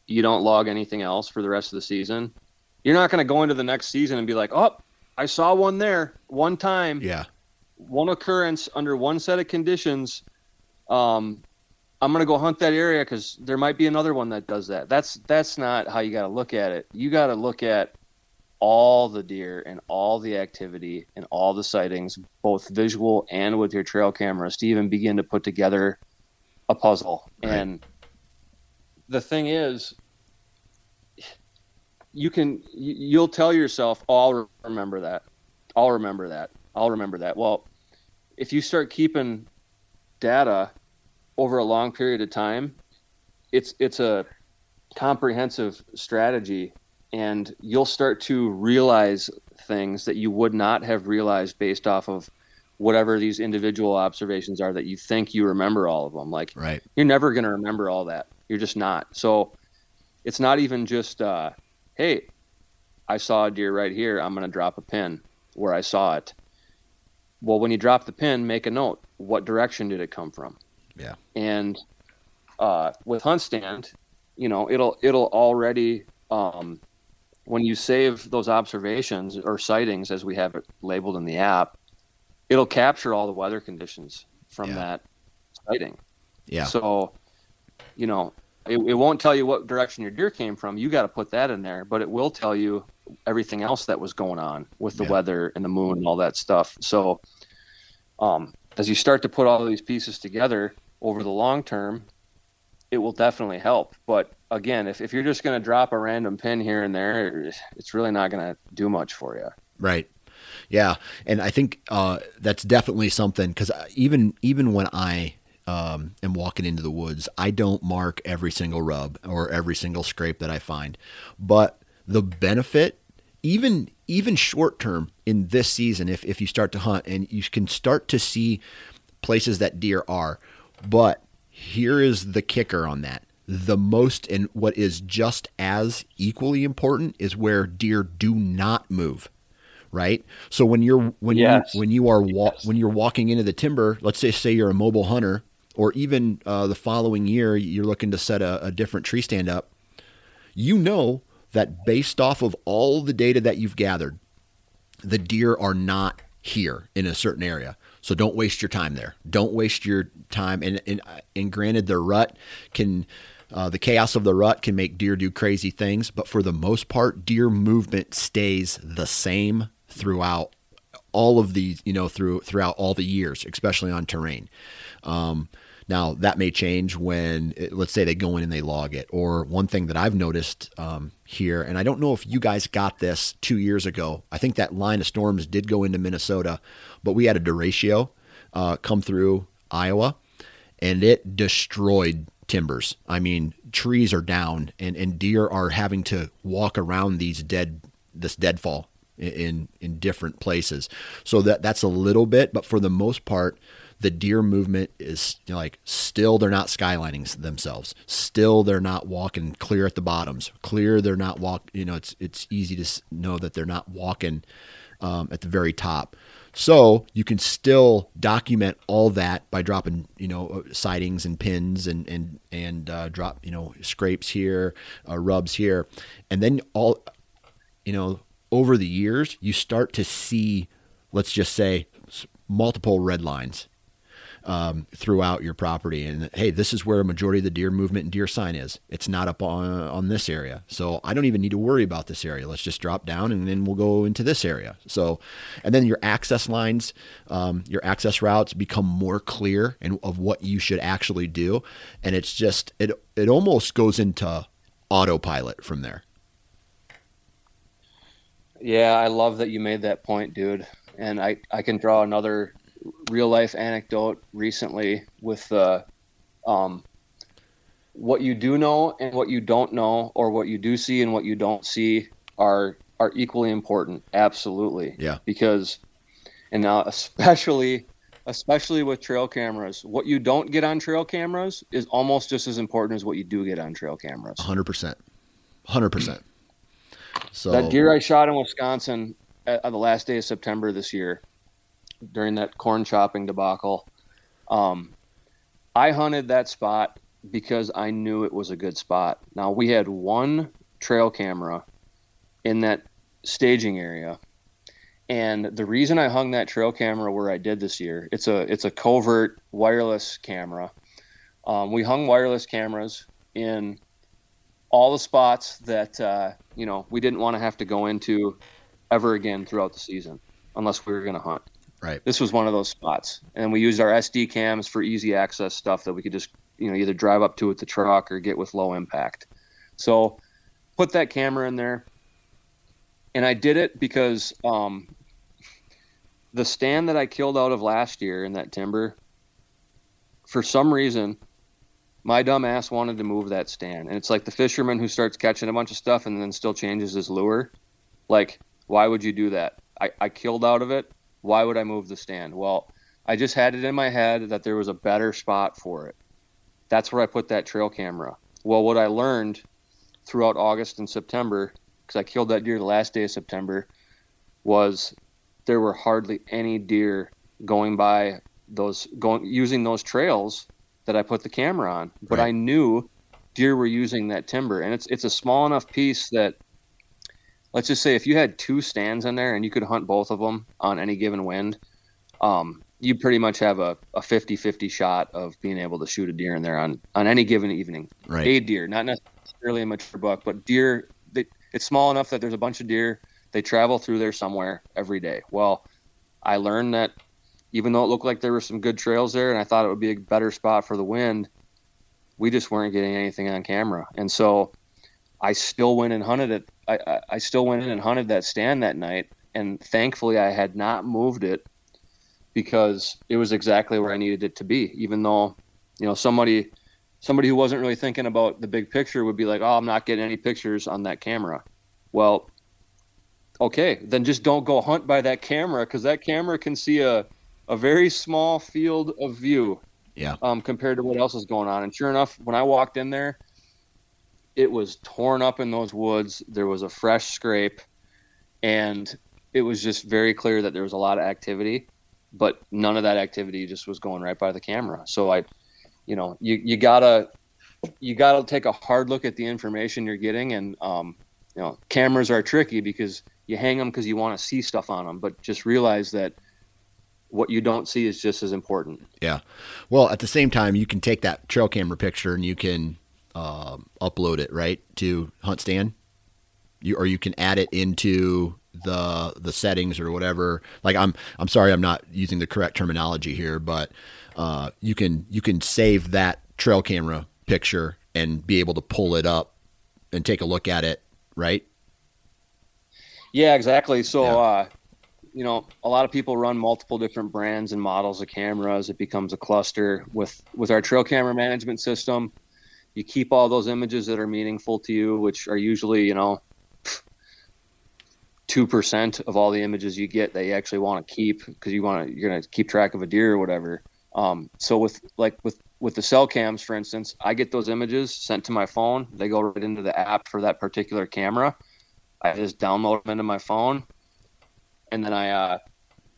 you don't log anything else for the rest of the season, you're not going to go into the next season and be like, "Oh, I saw one there one time." Yeah. one occurrence under one set of conditions, um, I'm gonna go hunt that area because there might be another one that does that. That's that's not how you got to look at it. You got to look at all the deer and all the activity and all the sightings, both visual and with your trail cameras, to even begin to put together a puzzle. Right. And the thing is, you can you'll tell yourself, oh, "I'll remember that. I'll remember that. I'll remember that." Well, if you start keeping data over a long period of time, it's it's a comprehensive strategy and you'll start to realize things that you would not have realized based off of whatever these individual observations are that you think you remember all of them like right you're never going to remember all that you're just not so it's not even just uh, hey, I saw a deer right here. I'm going to drop a pin where I saw it. Well, when you drop the pin, make a note. What direction did it come from? Yeah. And uh, with HuntStand, you know, it'll it'll already um, when you save those observations or sightings as we have it labeled in the app, it'll capture all the weather conditions from yeah. that sighting. Yeah. So, you know, it, it won't tell you what direction your deer came from. You got to put that in there, but it will tell you everything else that was going on with the yeah. weather and the moon and all that stuff. So, um, as you start to put all these pieces together over the long term, it will definitely help. But again, if, if you're just going to drop a random pin here and there, it's really not going to do much for you. Right. Yeah, and I think uh, that's definitely something because even even when I um, am walking into the woods, I don't mark every single rub or every single scrape that I find. But the benefit, even even short term in this season, if if you start to hunt and you can start to see places that deer are, but here is the kicker on that. The most and what is just as equally important is where deer do not move right? So when you're when yes. you when you are wa- yes. when you're walking into the timber, let's say say you're a mobile hunter or even uh, the following year you're looking to set a, a different tree stand up, you know that based off of all the data that you've gathered, the deer are not here in a certain area. So don't waste your time there. Don't waste your time. And and, and granted, the rut can. Uh, the chaos of the rut can make deer do crazy things, but for the most part, deer movement stays the same throughout all of these, you know, through throughout all the years, especially on terrain. Um, now that may change when, let's say, they go in and they log it. Or one thing that I've noticed um, here, and I don't know if you guys got this two years ago. I think that line of storms did go into Minnesota, but we had a derecho uh, come through Iowa, and it destroyed timbers. I mean, trees are down, and and deer are having to walk around these dead this deadfall in in different places. So that that's a little bit, but for the most part, the deer movement is like still they're not skylining themselves. Still they're not walking clear at the bottoms. Clear they're not walk. You know it's it's easy to know that they're not walking um, at the very top. So you can still document all that by dropping, you know, uh, sightings and pins and and and uh, drop, you know, scrapes here, uh, rubs here, and then all, you know, over the years you start to see, let's just say, multiple red lines um, throughout your property. And hey, this is where a majority of the deer movement and deer sign is. It's not up on on this area, so I don't even need to worry about this area. Let's just drop down and then we'll go into this area. So, and then your access lines, um, your access routes become more clear and of what you should actually do, and it's just it it almost goes into autopilot from there. Yeah, I love that you made that point, dude. And I, I can draw another real life anecdote recently with uh, um, what you do know and what you don't know, or what you do see and what you don't see are are equally important. Absolutely. Yeah. Because, and now especially especially with trail cameras, what you don't get on trail cameras is almost just as important as what you do get on trail cameras. Hundred percent. Hundred percent. So that deer I shot in Wisconsin at, at the last day of September this year during that corn chopping debacle. Um, I hunted that spot because I knew it was a good spot. Now we had one trail camera in that staging area, And the reason I hung that trail camera where I did this year, it's a it's a covert wireless camera. Um, we hung wireless cameras in all the spots that uh, you know we didn't want to have to go into ever again throughout the season, unless we were going to hunt. Right. This was one of those spots, and we used our SD cams for easy access stuff that we could just you know either drive up to with the truck or get with low impact. So put that camera in there, and I did it because um, the stand that I killed out of last year in that timber, for some reason, my dumb ass wanted to move that stand. And it's like the fisherman who starts catching a bunch of stuff and then still changes his lure. Like, why would you do that? I, I killed out of it. Why would I move the stand? Well, I just had it in my head that there was a better spot for it. That's where I put that trail camera. Well, what I learned throughout August and September, because I killed that deer the last day of September, was there were hardly any deer going by those going using those trails that I put the camera on. But right. I knew deer were using that timber, and it's it's a small enough piece that let's just say if you had two stands in there and you could hunt both of them on any given wind, um, you pretty much have a, a 50-50 shot of being able to shoot a deer in there on, on any given evening. Right. A deer, not necessarily a mature buck, but deer. They, it's small enough that there's a bunch of deer. They travel through there somewhere every day. Well, I learned that even though it looked like there were some good trails there, and I thought it would be a better spot for the wind, we just weren't getting anything on camera. And so I still went and hunted it. I, I, still went in and hunted that stand that night, and thankfully I had not moved it because it was exactly where I needed it to be. Even though, you know, somebody somebody who wasn't really thinking about the big picture would be like, "Oh, I'm not getting any pictures on that camera." Well, okay, then just don't go hunt by that camera because that camera can see a a very small field of view. Yeah. Um, compared to what else is going on, and sure enough, when I walked in there, it was torn up in those woods. There was a fresh scrape, and it was just very clear that there was a lot of activity, but none of that activity just was going right by the camera. So I, you know, you you gotta you gotta take a hard look at the information you're getting, and um, you know, cameras are tricky because you hang them because you want to see stuff on them, but just realize that what you don't see is just as important. Yeah. Well, at the same time, you can take that trail camera picture and you can uh, upload it right to Hunt Stand. You or you can add it into the the settings or whatever. Like I'm I'm sorry I'm not using the correct terminology here, but uh, you can you can save that trail camera picture and be able to pull it up and take a look at it, right? Yeah, exactly. So yeah. Uh, you know, a lot of people run multiple different brands and models of cameras. It becomes a cluster. With with our trail camera management system, you keep all those images that are meaningful to you, which are usually, you know, two percent of all the images you get that you actually want to keep because you want to you're gonna keep track of a deer or whatever. Um, so with like with with the cell cams, for instance, I get those images sent to my phone. They go right into the app for that particular camera. I just download them into my phone and then I uh,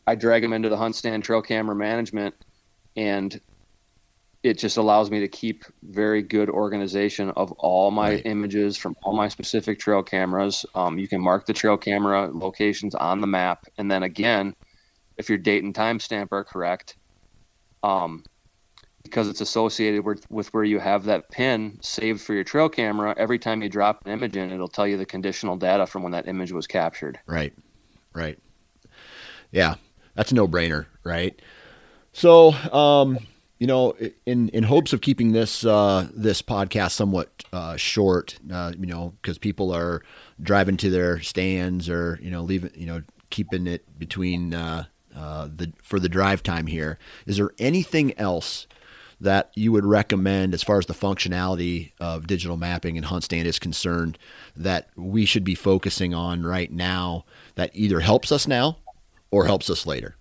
I drag them into the hunt stand trail camera management, and it just allows me to keep very good organization of all my right. images from all my specific trail cameras. Um, you can mark the trail camera locations on the map, and then again, if your date and time stamp are correct, um, because it's associated with, with where you have that pin saved for your trail camera, every time you drop an image in, it'll tell you the conditional data from when that image was captured. Right, right. Yeah, that's a no brainer, right? So, um, you know, in in hopes of keeping this uh, this podcast somewhat uh, short, uh, you know, because people are driving to their stands or you know leaving, you know, keeping it between uh, uh, the for the drive time here. Is there anything else? that you would recommend as far as the functionality of digital mapping and hunt stand is concerned that we should be focusing on right now that either helps us now or helps us later?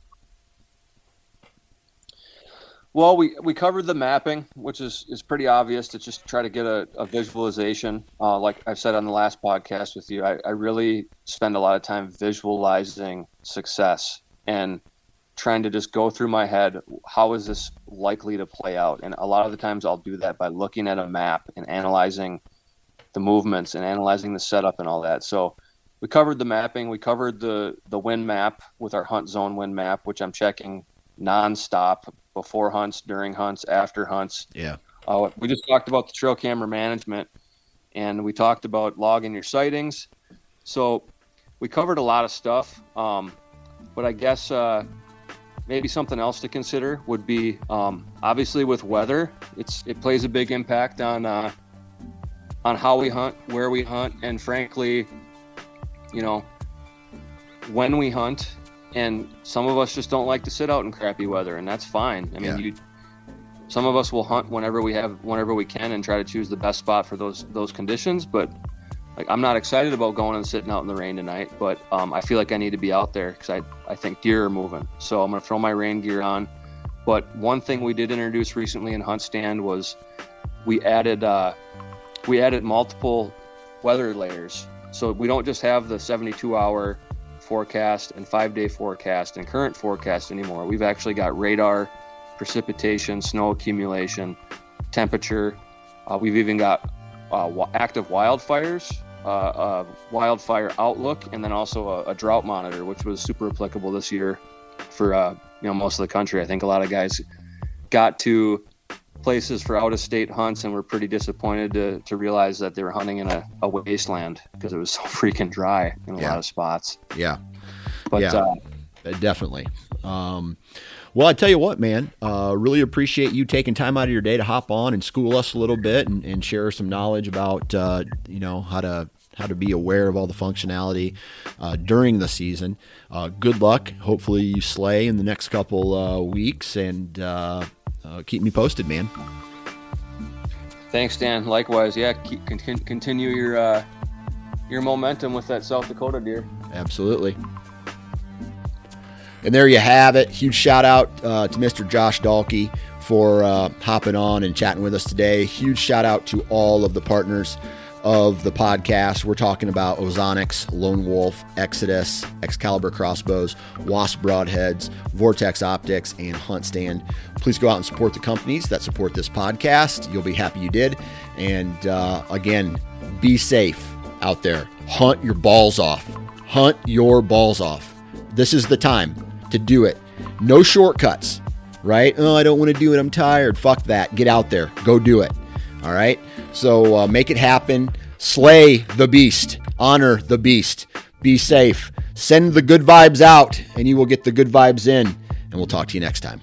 Well, we, we covered the mapping, which is, is pretty obvious to just try to get a, a visualization. Uh, like I've said on the last podcast with you, I, I really spend a lot of time visualizing success and trying to just go through my head how is this likely to play out and a lot of the times i'll do that by looking at a map and analyzing the movements and analyzing the setup and all that so we covered the mapping. We covered the the wind map with our hunt zone wind map, which I'm checking nonstop before hunts, during hunts, after hunts. Yeah. Uh, we just talked about the trail camera management, and we talked about logging your sightings. So we covered a lot of stuff. Um, but I guess uh, maybe something else to consider would be um, obviously with weather. It's it plays a big impact on uh, on how we hunt, where we hunt, and frankly, you know, when we hunt. And some of us just don't like to sit out in crappy weather, and that's fine. I mean, Yeah. you. Some of us will hunt whenever we have, whenever we can, and try to choose the best spot for those those conditions. But like, I'm not excited about going and sitting out in the rain tonight. But um, I feel like I need to be out there because I I think deer are moving. So I'm gonna throw my rain gear on. But one thing we did introduce recently in Hunt Stand was we added uh, we added multiple weather layers. So we don't just have the 72 hour forecast and five day forecast and current forecast anymore. We've actually got radar, precipitation, snow accumulation, temperature. Uh, we've even got uh, active wildfires, uh, wildfire outlook, and then also a, a drought monitor, which was super applicable this year for uh, you know most of the country. I think a lot of guys got to places for out of state hunts and were pretty disappointed to, to realize that they were hunting in a, a wasteland because it was so freaking dry in a Yeah. lot of spots. Yeah. But Yeah. uh, Uh, definitely. Um, well, I tell you what, man, uh, really appreciate you taking time out of your day to hop on and school us a little bit and, and share some knowledge about, uh, you know, how to how to be aware of all the functionality uh, during the season. Uh, good luck. Hopefully, you slay in the next couple uh, weeks and uh, keep me posted, man. thanks, Dan. Likewise, yeah, keep, con- con- continue your uh, your momentum with that South Dakota deer. Absolutely. And there you have it. Huge shout out uh, to Mr. Josh Dahlke for uh, hopping on and chatting with us today. Huge shout out to all of the partners of the podcast. We're talking about Ozonics, Lone Wolf, Exodus, Excalibur crossbows, Wasp broadheads, Vortex optics, and Hunt Stand. Please go out and support the companies that support this podcast. You'll be happy you did. And uh, again, be safe out there. Hunt your balls off. Hunt your balls off. This is the time to do it. No shortcuts, right? Oh, I don't want to do it. I'm tired. Fuck that. Get out there. Go do it. All right. So uh, make it happen. Slay the beast. Honor the beast. Be safe. Send the good vibes out, and you will get the good vibes in. And we'll talk to you next time.